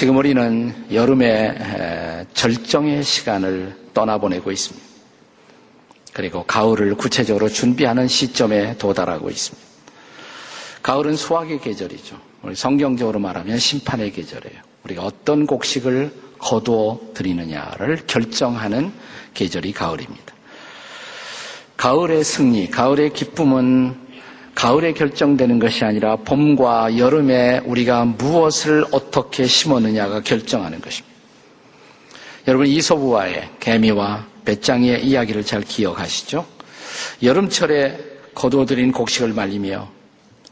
지금 우리는 여름의 절정의 시간을 떠나보내고 있습니다. 그리고 가을을 구체적으로 준비하는 시점에 도달하고 있습니다. 가을은 수확의 계절이죠. 우리 성경적으로 말하면 심판의 계절이에요. 우리가 어떤 곡식을 거두어 드리느냐를 결정하는 계절이 가을입니다. 가을의 승리, 가을의 기쁨은 가을에 결정되는 것이 아니라 봄과 여름에 우리가 무엇을 어떻게 심었느냐가 결정하는 것입니다. 여러분 이소부와의 개미와 배짱이의 이야기를 잘 기억하시죠? 여름철에 거두어들인 곡식을 말리며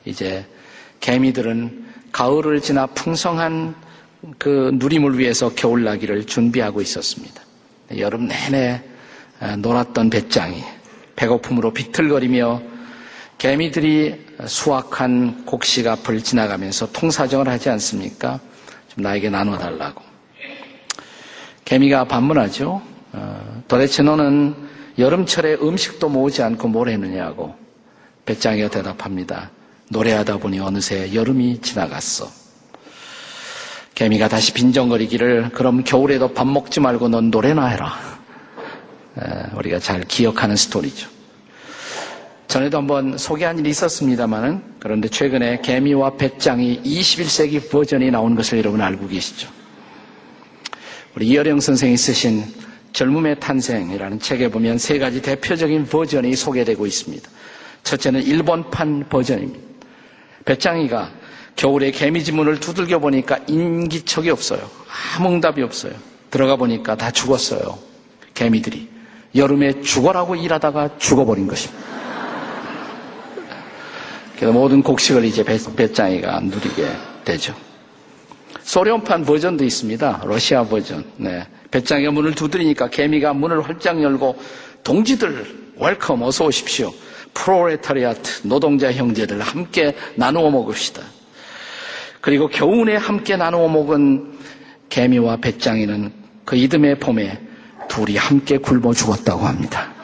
이제 개미들은 가을을 지나 풍성한 그 누림을 위해서 겨울나기를 준비하고 있었습니다. 여름 내내 놀았던 배짱이 배고픔으로 비틀거리며 개미들이 수확한 곡식 앞을 지나가면서 통사정을 하지 않습니까? 좀 나에게 나눠달라고. 개미가 반문하죠. 어, 도대체 너는 여름철에 음식도 모으지 않고 뭘 했느냐고 배짱이가 대답합니다. 노래하다 보니 어느새 여름이 지나갔어. 개미가 다시 빈정거리기를 그럼 겨울에도 밥 먹지 말고 넌 노래나 해라. 우리가 잘 기억하는 스토리죠. 전에도 한번 소개한 일이 있었습니다만은 그런데 최근에 개미와 배짱이 21세기 버전이 나온 것을 여러분 알고 계시죠? 우리 이어령 선생이 쓰신 젊음의 탄생이라는 책에 보면 세 가지 대표적인 버전이 소개되고 있습니다. 첫째는 일본판 버전입니다. 배짱이가 겨울에 개미 지 문을 두들겨 보니까 인기척이 없어요. 아무 응답이 없어요. 들어가 보니까 다 죽었어요. 개미들이. 여름에 죽어라고 일하다가 죽어버린 것입니다. 그래서 모든 곡식을 이제 배, 배짱이가 누리게 되죠. 소련판 버전도 있습니다. 러시아 버전. 네. 베짱이가 문을 두드리니까 개미가 문을 활짝 열고 동지들 welcome 어서 오십시오. 프롤레타리아트 노동자 형제들 함께 나누어 먹읍시다. 그리고 겨우내 함께 나누어 먹은 개미와 베짱이는 그 이듬해 봄에 둘이 함께 굶어 죽었다고 합니다.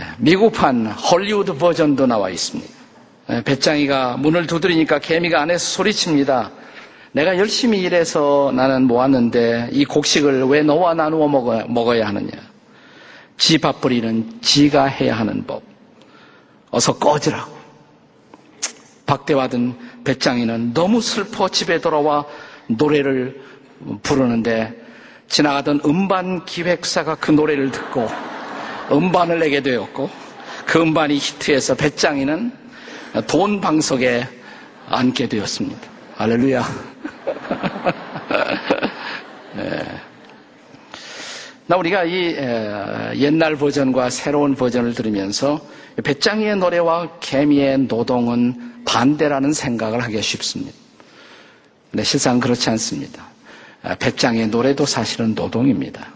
예, 미국판 헐리우드 버전도 나와 있습니다. 예, 배짱이가 문을 두드리니까 개미가 안에서 소리칩니다. 내가 열심히 일해서 나는 모았는데 이 곡식을 왜 너와 나누어 먹어야 하느냐. 지 밥벌이는 지가 해야 하는 법. 어서 꺼지라고. 박대화든 배짱이는 너무 슬퍼 집에 돌아와 노래를 부르는데 지나가던 음반 기획사가 그 노래를 듣고 음반을 내게 되었고 그 음반이 히트해서 배짱이는 돈 방석에 앉게 되었습니다. 할렐루야. 네. 나 우리가 이 옛날 버전과 새로운 버전을 들으면서 배짱이의 노래와 개미의 노동은 반대라는 생각을 하기 쉽습니다. 근데 실상 그렇지 않습니다. 베짱이의 노래도 사실은 노동입니다.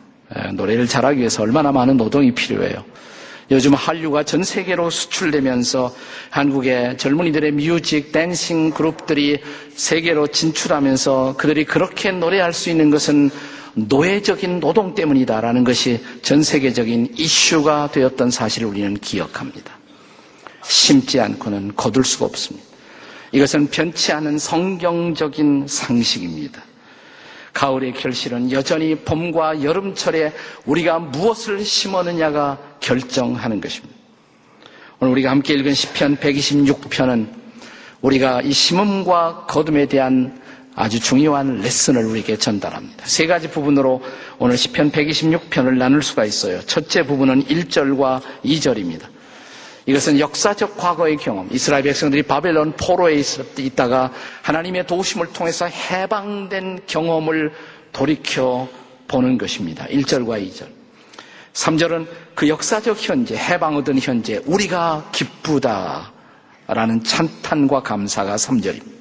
노래를 잘하기 위해서 얼마나 많은 노동이 필요해요. 요즘 한류가 전 세계로 수출되면서 한국의 젊은이들의 music, dancing 그룹들이 세계로 진출하면서 그들이 그렇게 노래할 수 있는 것은 노예적인 노동 때문이다라는 것이 전 세계적인 이슈가 되었던 사실을 우리는 기억합니다. 심지 않고는 거둘 수가 없습니다. 이것은 변치 않은 성경적인 상식입니다. 가을의 결실은 여전히 봄과 여름철에 우리가 무엇을 심었느냐가 결정하는 것입니다. 오늘 우리가 함께 읽은 시편 126편은 우리가 이 심음과 거둠에 대한 아주 중요한 레슨을 우리에게 전달합니다. 세 가지 부분으로 오늘 시편 126편을 나눌 수가 있어요. 첫째 부분은 1절과 2절입니다. 이것은 역사적 과거의 경험. 이스라엘 백성들이 바벨론 포로에 있다가 하나님의 도우심을 통해서 해방된 경험을 돌이켜 보는 것입니다. 1절과 2절. 3절은 그 역사적 현재, 해방 얻은 현재, 우리가 기쁘다 라는 찬탄과 감사가 3절입니다.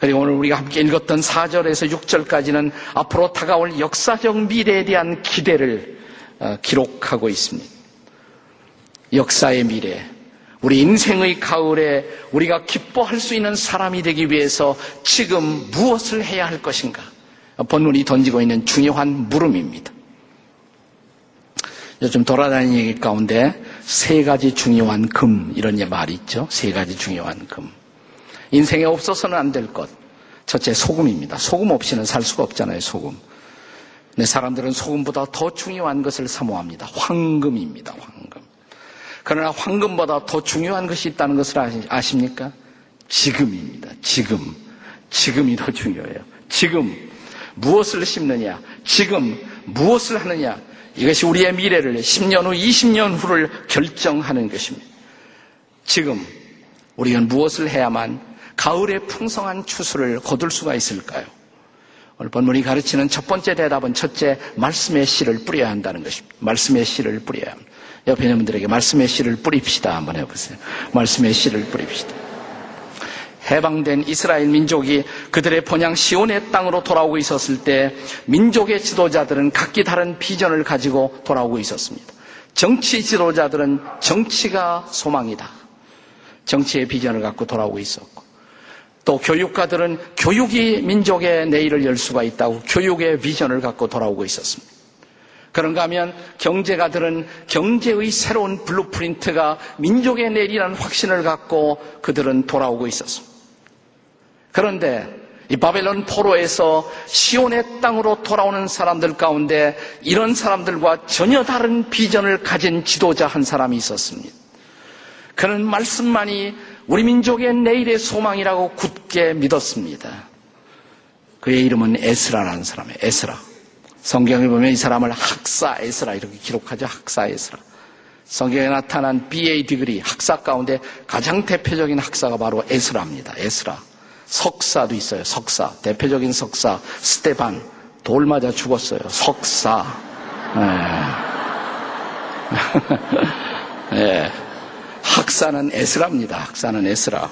그리고 오늘 우리가 함께 읽었던 4절에서 6절까지는 앞으로 다가올 역사적 미래에 대한 기대를 어, 기록하고 있습니다. 역사의 미래, 우리 인생의 가을에 우리가 기뻐할 수 있는 사람이 되기 위해서 지금 무엇을 해야 할 것인가? 본문이 던지고 있는 중요한 물음입니다. 요즘 돌아다니는 얘기 가운데 세 가지 중요한 금, 이런 말이 있죠. 세 가지 중요한 금. 인생에 없어서는 안 될 것. 첫째, 소금입니다. 소금 없이는 살 수가 없잖아요, 소금. 네, 사람들은 소금보다 더 중요한 것을 사모합니다. 황금입니다, 황금. 그러나 황금보다 더 중요한 것이 있다는 것을 아십니까? 지금입니다, 지금. 지금이 더 중요해요. 지금. 무엇을 심느냐? 지금 무엇을 하느냐? 이것이 우리의 미래를 10년 후, 20년 후를 결정하는 것입니다. 지금 우리는 무엇을 해야만 가을의 풍성한 추수를 거둘 수가 있을까요? 오늘 본문이 가르치는 첫 번째 대답은 첫째, 말씀의 씨를 뿌려야 한다는 것입니다. 말씀의 씨를 뿌려야 합니다. 옆에 있는 분들에게 말씀의 씨를 뿌립시다. 한번 해보세요. 말씀의 씨를 뿌립시다. 해방된 이스라엘 민족이 그들의 본향 시온의 땅으로 돌아오고 있었을 때 민족의 지도자들은 각기 다른 비전을 가지고 돌아오고 있었습니다. 정치 지도자들은 정치가 소망이다. 정치의 비전을 갖고 돌아오고 있었고 또 교육가들은 교육이 민족의 내일을 열 수가 있다고 교육의 비전을 갖고 돌아오고 있었습니다. 그런가 하면 경제가들은 경제의 새로운 blueprint가 민족의 내일이라는 확신을 갖고 그들은 돌아오고 있었습니다. 그런데 이 바벨론 포로에서 시온의 땅으로 돌아오는 사람들 가운데 이런 사람들과 전혀 다른 비전을 가진 지도자 한 사람이 있었습니다. 그는 말씀만이 우리 민족의 내일의 소망이라고 굳게 믿었습니다. 그의 이름은 에스라라는 사람이에요. 에스라. 성경을 보면 이 사람을 학사 에스라 이렇게 기록하죠. 학사 에스라. 성경에 나타난 BA 디그리 학사 가운데 가장 대표적인 학사가 바로 에스라입니다. 에스라. 석사도 있어요. 석사. 대표적인 석사 스테반 돌 맞아 죽었어요. 석사. 네. 네. 학사는 에스라입니다. 학사는 에스라.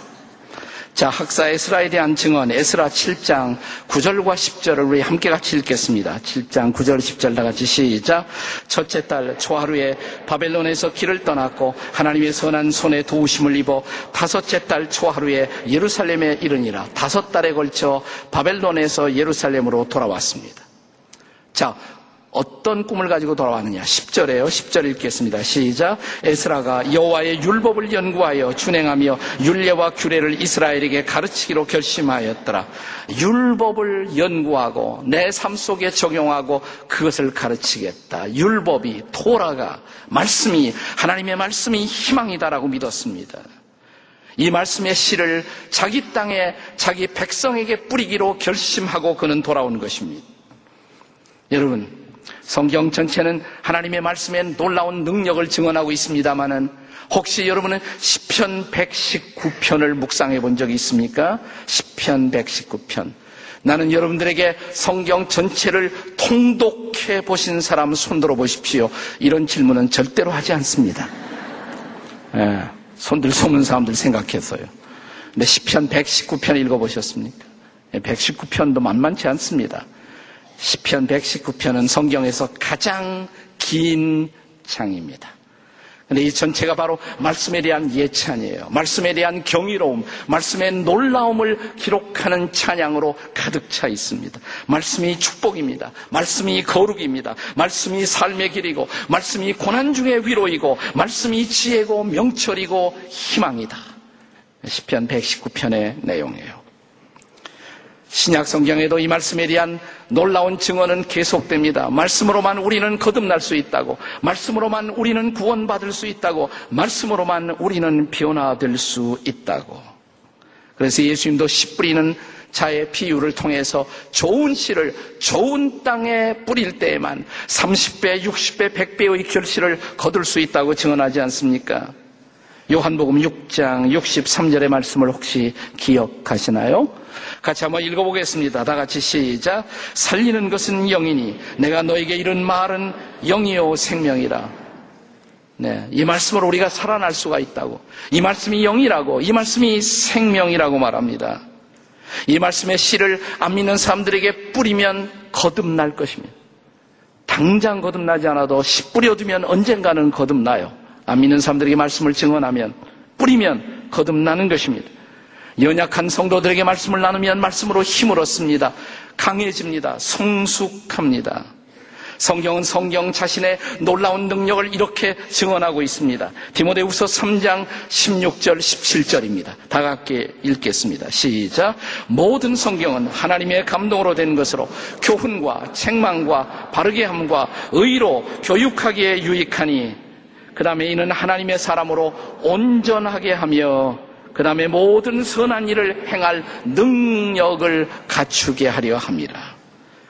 자, 학사 에스라에 대한 증언, 에스라 7장 9절과 10절을 우리 함께 같이 읽겠습니다. 7장 9절, 10절 다 같이 시작. 첫째 달 초하루에 바벨론에서 길을 떠났고 하나님의 선한 손에 도우심을 입어 다섯째 달 초하루에 예루살렘에 이르니라. 다섯 달에 걸쳐 바벨론에서 예루살렘으로 돌아왔습니다. 자, 어떤 꿈을 가지고 돌아왔느냐? 10절에요. 10절 읽겠습니다. 시작. 에스라가 여호와의 율법을 연구하여 준행하며 율례와 규례를 이스라엘에게 가르치기로 결심하였더라. 율법을 연구하고 내 삶 속에 적용하고 그것을 가르치겠다. 율법이 토라가 말씀이 하나님의 말씀이 희망이다라고 믿었습니다. 이 말씀의 씨를 자기 땅에 자기 백성에게 뿌리기로 결심하고 그는 돌아온 것입니다. 여러분 성경 전체는 하나님의 말씀에 놀라운 능력을 증언하고 있습니다만은 혹시 여러분은 시편 119편을 묵상해 본 적이 있습니까? 시편 119편. 나는 여러분들에게 성경 전체를 통독해 보신 사람 손들어 보십시오. 이런 질문은 절대로 하지 않습니다. 예, 손들 쏘는 사람들 생각해서요. 근데 시편 119편 읽어보셨습니까? 119편도 예, 만만치 않습니다. 시편 119편은 성경에서 가장 긴 장입니다. 근데 이 전체가 바로 말씀에 대한 예찬이에요. 말씀에 대한 경이로움, 말씀의 놀라움을 기록하는 찬양으로 가득 차 있습니다. 말씀이 축복입니다. 말씀이 거룩입니다. 말씀이 삶의 길이고, 말씀이 고난 중의 위로이고, 말씀이 지혜고 명철이고 희망이다. 시편 119편의 내용이에요. 신약 성경에도 이 말씀에 대한 놀라운 증언은 계속됩니다. 말씀으로만 우리는 거듭날 수 있다고, 말씀으로만 우리는 구원받을 수 있다고, 말씀으로만 우리는 변화될 수 있다고. 그래서 예수님도 씨 뿌리는 자의 비유를 통해서 좋은 씨를 좋은 땅에 뿌릴 때에만 30배, 60배, 100배의 결실을 거둘 수 있다고 증언하지 않습니까? 요한복음 6장 63절의 말씀을 혹시 기억하시나요? 같이 한번 읽어보겠습니다. 다 같이 시작. 살리는 것은 영이니 내가 너에게 이런 말은 영이요 생명이라. 네, 이 말씀으로 우리가 살아날 수가 있다고. 이 말씀이 영이라고, 이 말씀이 생명이라고 말합니다. 이 말씀의 씨를 안 믿는 사람들에게 뿌리면 거듭날 것입니다. 당장 거듭나지 않아도 씨 뿌려두면 언젠가는 거듭나요. 안 믿는 사람들에게 말씀을 증언하면 뿌리면 거듭나는 것입니다. 연약한 성도들에게 말씀을 나누면 말씀으로 힘을 얻습니다. 강해집니다. 성숙합니다. 성경은 성경 자신의 놀라운 능력을 이렇게 증언하고 있습니다. 디모데후서 3장 16절 17절입니다. 다 같이 읽겠습니다. 시작. 모든 성경은 하나님의 감동으로 된 것으로 교훈과 책망과 바르게 함과 의로 교육하기에 유익하니 그 다음에 이는 하나님의 사람으로 온전하게 하며 그 다음에 모든 선한 일을 행할 능력을 갖추게 하려 합니다.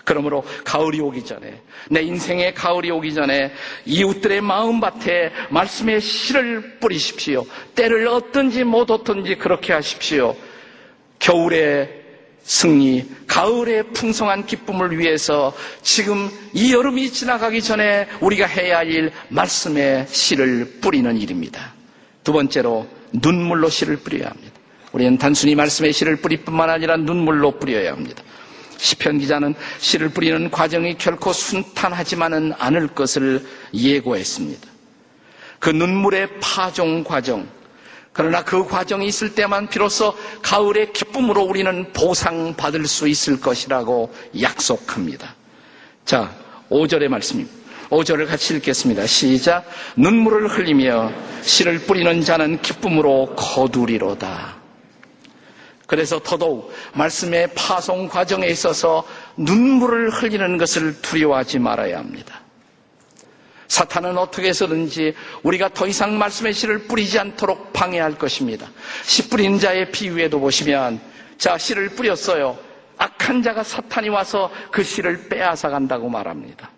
그러므로 가을이 오기 전에 내 인생의 가을이 오기 전에 이웃들의 마음밭에 말씀의 씨를 뿌리십시오. 때를 어떤지 못 어떤지 그렇게 하십시오. 겨울의 승리, 가을의 풍성한 기쁨을 위해서 지금 이 여름이 지나가기 전에 우리가 해야 할 일, 말씀의 씨를 뿌리는 일입니다. 두 번째로 눈물로 씨를 뿌려야 합니다. 우리는 단순히 말씀의 씨를 뿌릴 뿐만 아니라 눈물로 뿌려야 합니다. 시편 기자는 씨를 뿌리는 과정이 결코 순탄하지만은 않을 것을 예고했습니다. 그 눈물의 파종 과정, 그러나 그 과정이 있을 때만 비로소 가을의 기쁨으로 우리는 보상받을 수 있을 것이라고 약속합니다. 자, 5절의 말씀입니다. 5절을 같이 읽겠습니다. 시작. 눈물을 흘리며 씨를 뿌리는 자는 기쁨으로 거두리로다. 그래서 더더욱 말씀의 파송 과정에 있어서 눈물을 흘리는 것을 두려워하지 말아야 합니다. 사탄은 어떻게 해서든지 우리가 더 이상 말씀의 씨를 뿌리지 않도록 방해할 것입니다. 씨 뿌리는 자의 비유에도 보시면 자 씨를 뿌렸어요. 악한 자가 사탄이 와서 그 씨를 빼앗아 간다고 말합니다.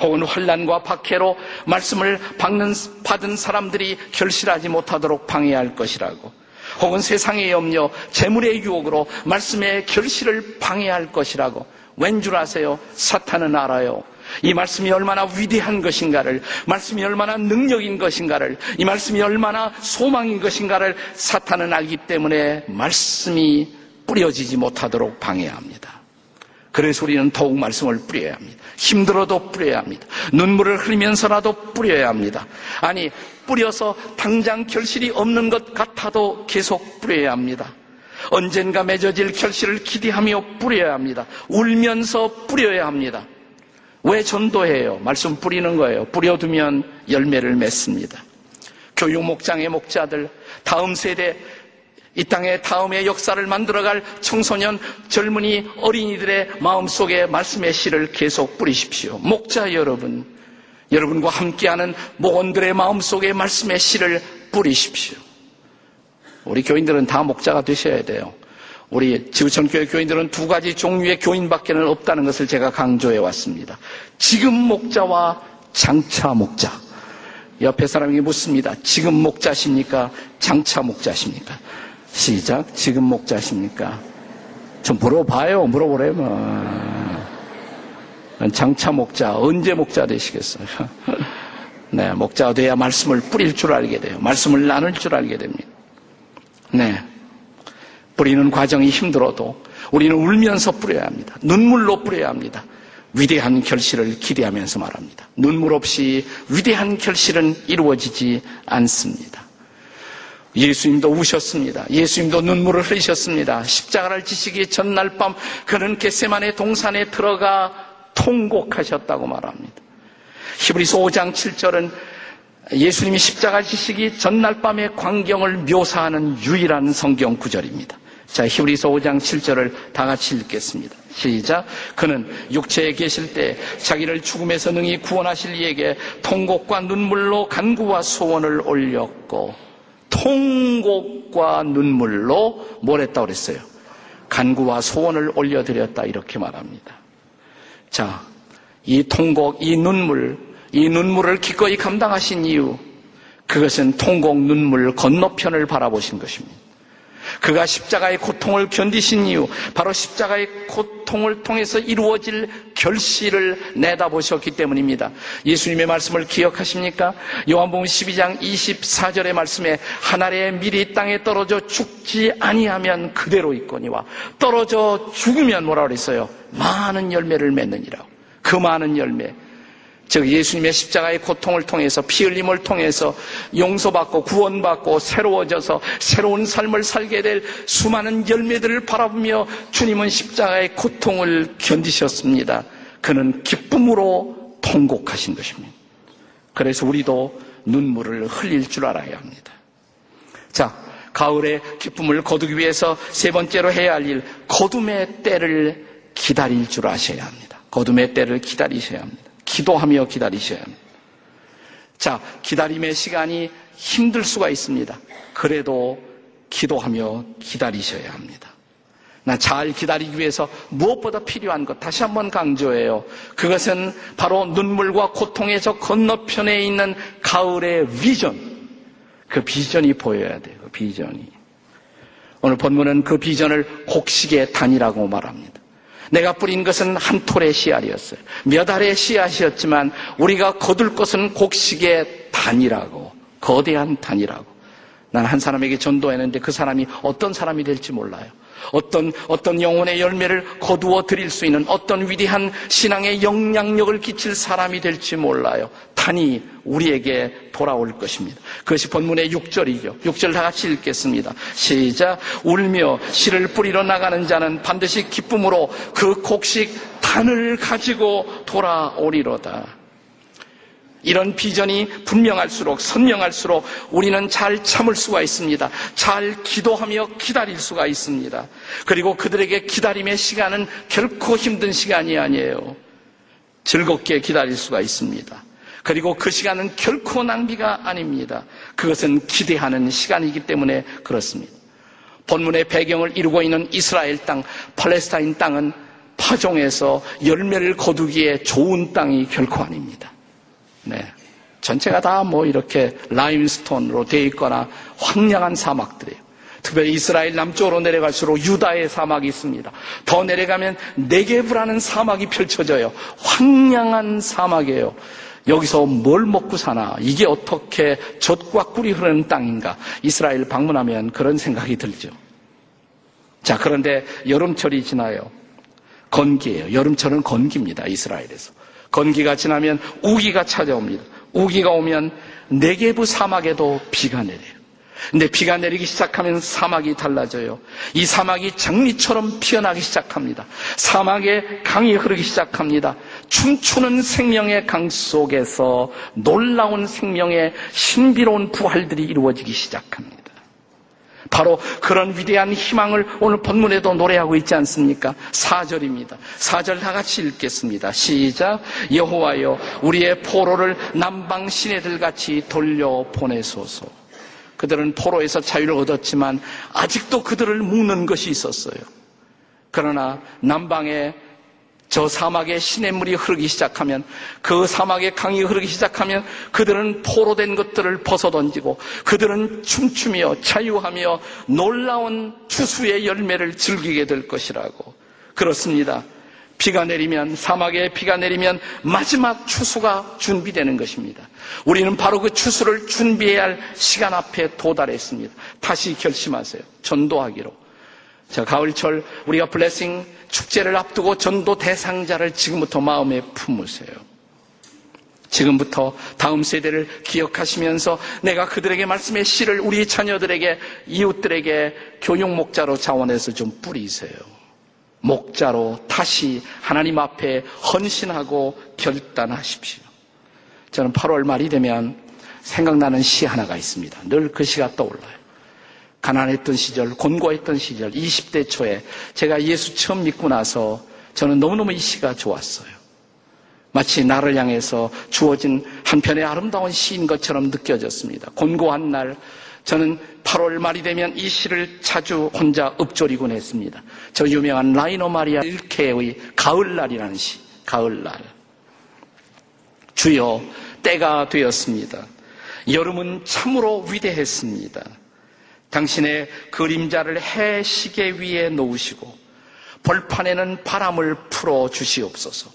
혹은 환란과 박해로 말씀을 받는, 받은 사람들이 결실하지 못하도록 방해할 것이라고. 혹은 세상의 염려, 재물의 유혹으로 말씀의 결실을 방해할 것이라고. 왠 줄 아세요? 사탄은 알아요. 이 말씀이 얼마나 위대한 것인가를, 말씀이 얼마나 능력인 것인가를, 이 말씀이 얼마나 소망인 것인가를 사탄은 알기 때문에 말씀이 뿌려지지 못하도록 방해합니다. 그래서 우리는 더욱 말씀을 뿌려야 합니다. 힘들어도 뿌려야 합니다. 눈물을 흘리면서라도 뿌려야 합니다. 아니, 뿌려서 당장 결실이 없는 것 같아도 계속 뿌려야 합니다. 언젠가 맺어질 결실을 기대하며 뿌려야 합니다. 울면서 뿌려야 합니다. 왜 전도해요? 말씀 뿌리는 거예요. 뿌려두면 열매를 맺습니다. 교육 목장의 목자들, 다음 세대, 이 땅의 다음의 역사를 만들어갈 청소년, 젊은이, 어린이들의 마음속에 말씀의 씨를 계속 뿌리십시오. 목자 여러분, 여러분과 함께하는 목원들의 마음속에 말씀의 씨를 뿌리십시오. 우리 교인들은 다 목자가 되셔야 돼요. 우리 지구촌교회 교인들은 두 가지 종류의 교인밖에는 없다는 것을 제가 강조해 왔습니다. 지금 목자와 장차 목자. 옆에 사람에게 묻습니다. 지금 목자십니까? 장차 목자십니까? 시작. 지금 목자십니까? 좀 물어봐요. 물어보래면. 장차 목자, 언제 목자 되시겠어요? 네, 목자가 돼야 말씀을 뿌릴 줄 알게 돼요. 말씀을 나눌 줄 알게 됩니다. 네. 뿌리는 과정이 힘들어도 우리는 울면서 뿌려야 합니다. 눈물로 뿌려야 합니다. 위대한 결실을 기대하면서 말합니다. 눈물 없이 위대한 결실은 이루어지지 않습니다. 예수님도 우셨습니다. 예수님도 눈물을 흘리셨습니다. 십자가를 지시기 전날 밤 그는 겟세만의 동산에 들어가 통곡하셨다고 말합니다. 히브리서 5장 7절은 예수님이 십자가 지시기 전날 밤의 광경을 묘사하는 유일한 성경 구절입니다. 자, 히브리서 5장 7절을 다 같이 읽겠습니다. 시작. 그는 육체에 계실 때 자기를 죽음에서 능히 구원하실 이에게 통곡과 눈물로 간구와 소원을 올렸고 통곡과 눈물로 뭘 했다고 그랬어요? 간구와 소원을 올려드렸다 이렇게 말합니다. 자, 이 통곡, 이 눈물, 이 눈물을 기꺼이 감당하신 이유 그것은 통곡 눈물 건너편을 바라보신 것입니다. 그가 십자가의 고통을 견디신 이유, 바로 십자가의 고통을 통해서 이루어질 결실을 내다보셨기 때문입니다. 예수님의 말씀을 기억하십니까? 요한복음 12장 24절의 말씀에 하늘의 밀이 땅에 떨어져 죽지 아니하면 그대로 있거니와 떨어져 죽으면 뭐라 그랬어요? 많은 열매를 맺느니라고. 그 많은 열매. 즉 예수님의 십자가의 고통을 통해서 피 흘림을 통해서 용서받고 구원받고 새로워져서 새로운 삶을 살게 될 수많은 열매들을 바라보며 주님은 십자가의 고통을 견디셨습니다. 그는 기쁨으로 통곡하신 것입니다. 그래서 우리도 눈물을 흘릴 줄 알아야 합니다. 자, 가을에 기쁨을 거두기 위해서 세 번째로 해야 할 일, 거둠의 때를 기다릴 줄 아셔야 합니다. 거둠의 때를 기다리셔야 합니다. 기도하며 기다리셔야 합니다. 자, 기다림의 시간이 힘들 수가 있습니다. 그래도 기도하며 기다리셔야 합니다. 나 잘 기다리기 위해서 무엇보다 필요한 것 다시 한번 강조해요. 그것은 바로 눈물과 고통의 저 건너편에 있는 가을의 비전. 그 비전이 보여야 돼요. 그 비전이. 오늘 본문은 그 비전을 곡식의 단이라고 말합니다. 내가 뿌린 것은 한 톨의 씨알이었어요. 몇 알의 씨앗이었지만 우리가 거둘 것은 곡식의 단이라고 거대한 단이라고. 난 한 사람에게 전도했는데 그 사람이 어떤 사람이 될지 몰라요. 어떤 어떤 영혼의 열매를 거두어 드릴 수 있는 어떤 위대한 신앙의 영향력을 끼칠 사람이 될지 몰라요. 단이 우리에게 돌아올 것입니다. 그것이 본문의 6절이죠. 6절 다 같이 읽겠습니다. 시작. 울며 씨를 뿌리러 나가는 자는 반드시 기쁨으로 그 곡식 단을 가지고 돌아오리로다. 이런 비전이 분명할수록 선명할수록 우리는 잘 참을 수가 있습니다. 잘 기도하며 기다릴 수가 있습니다. 그리고 그들에게 기다림의 시간은 결코 힘든 시간이 아니에요. 즐겁게 기다릴 수가 있습니다. 그리고 그 시간은 결코 낭비가 아닙니다. 그것은 기대하는 시간이기 때문에 그렇습니다. 본문의 배경을 이루고 있는 이스라엘 땅, 팔레스타인 땅은 파종에서 열매를 거두기에 좋은 땅이 결코 아닙니다. 네. 전체가 다 뭐 이렇게 라임스톤으로 되어 있거나 황량한 사막들이에요. 특별히 이스라엘 남쪽으로 내려갈수록 유다의 사막이 있습니다. 더 내려가면 네게브라는 사막이 펼쳐져요. 황량한 사막이에요. 여기서 뭘 먹고 사나? 이게 어떻게 젖과 꿀이 흐르는 땅인가? 이스라엘 방문하면 그런 생각이 들죠. 자, 그런데 여름철이 지나요. 건기예요. 여름철은 건기입니다. 이스라엘에서. 건기가 지나면 우기가 찾아옵니다. 우기가 오면 네게부 사막에도 비가 내려요. 근데 비가 내리기 시작하면 사막이 달라져요. 이 사막이 장미처럼 피어나기 시작합니다. 사막에 강이 흐르기 시작합니다. 춤추는 생명의 강 속에서 놀라운 생명의 신비로운 부활들이 이루어지기 시작합니다. 바로 그런 위대한 희망을 오늘 본문에도 노래하고 있지 않습니까? 4절입니다. 4절 다 같이 읽겠습니다. 시작. 여호와여 우리의 포로를 남방 시내들 같이 돌려 보내소서. 그들은 포로에서 자유를 얻었지만 아직도 그들을 묶는 것이 있었어요. 그러나 남방에 저 사막에 시냇물이 흐르기 시작하면 그 사막에 강이 흐르기 시작하면 그들은 포로된 것들을 벗어던지고 그들은 춤추며 자유하며 놀라운 추수의 열매를 즐기게 될 것이라고 그렇습니다. 비가 내리면 사막에 비가 내리면 마지막 추수가 준비되는 것입니다. 우리는 바로 그 추수를 준비해야 할 시간 앞에 도달했습니다. 다시 결심하세요. 전도하기로. 자, 가을철 우리가 블레싱 축제를 앞두고 전도 대상자를 지금부터 마음에 품으세요. 지금부터 다음 세대를 기억하시면서 내가 그들에게 말씀의 씨를 우리 자녀들에게 이웃들에게 교육 목자로 자원해서 좀 뿌리세요. 목자로 다시 하나님 앞에 헌신하고 결단하십시오. 저는 8월 말이 되면 생각나는 시 하나가 있습니다. 늘 그 시가 떠올라요. 가난했던 시절, 곤고했던 시절, 20대 초에 제가 예수 처음 믿고 나서 저는 너무너무 이 시가 좋았어요. 마치 나를 향해서 주어진 한편의 아름다운 시인 것처럼 느껴졌습니다. 곤고한 날, 저는 8월 말이 되면 이 시를 자주 혼자 읊조리곤 했습니다. 저 유명한 라이노 마리아 일케의 가을날이라는 시, 가을날. 주여, 때가 되었습니다. 여름은 참으로 위대했습니다. 당신의 그림자를 해 시계 위에 놓으시고 벌판에는 바람을 풀어 주시옵소서.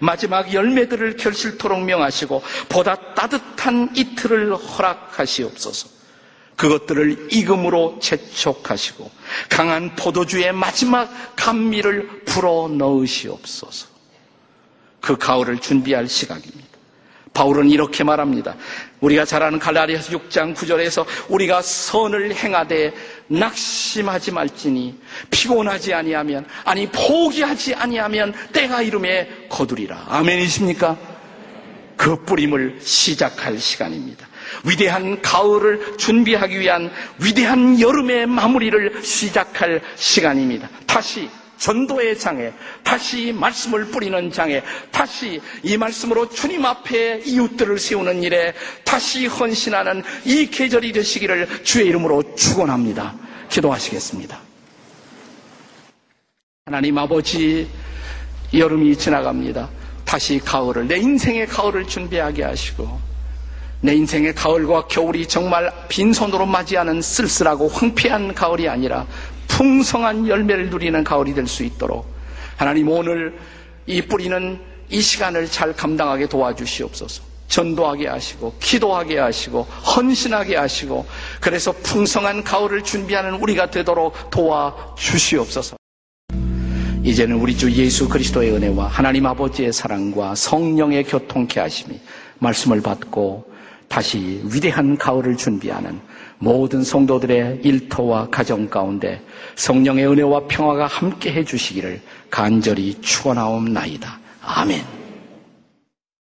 마지막 열매들을 결실토록 명하시고 보다 따뜻한 이틀을 허락하시옵소서. 그것들을 익음으로 재촉하시고 강한 포도주의 마지막 감미를 불어 넣으시옵소서. 그 가을을 준비할 시각입니다. 바울은 이렇게 말합니다. 우리가 잘 아는 갈라디아서 6장 9절에서 우리가 선을 행하되 낙심하지 말지니 피곤하지 아니하면 아니 포기하지 아니하면 때가 이름에 거두리라. 아멘이십니까? 그 뿌림을 시작할 시간입니다. 위대한 가을을 준비하기 위한 위대한 여름의 마무리를 시작할 시간입니다. 다시 전도의 장에, 다시 말씀을 뿌리는 장에, 다시 이 말씀으로 주님 앞에 이웃들을 세우는 일에 다시 헌신하는 이 계절이 되시기를 주의 이름으로 축원합니다. 기도하시겠습니다. 하나님 아버지, 여름이 지나갑니다. 다시 가을을, 내 인생의 가을을 준비하게 하시고, 내 인생의 가을과 겨울이 정말 빈손으로 맞이하는 쓸쓸하고 황폐한 가을이 아니라 풍성한 열매를 누리는 가을이 될 수 있도록 하나님 오늘 이 뿌리는 이 시간을 잘 감당하게 도와주시옵소서. 전도하게 하시고 기도하게 하시고 헌신하게 하시고 그래서 풍성한 가을을 준비하는 우리가 되도록 도와주시옵소서. 이제는 우리 주 예수 그리스도의 은혜와 하나님 아버지의 사랑과 성령의 교통케 하심이 말씀을 받고 다시 위대한 가을을 준비하는 모든 성도들의 일터와 가정 가운데 성령의 은혜와 평화가 함께 해주시기를 간절히 축원하옵나이다. 아멘.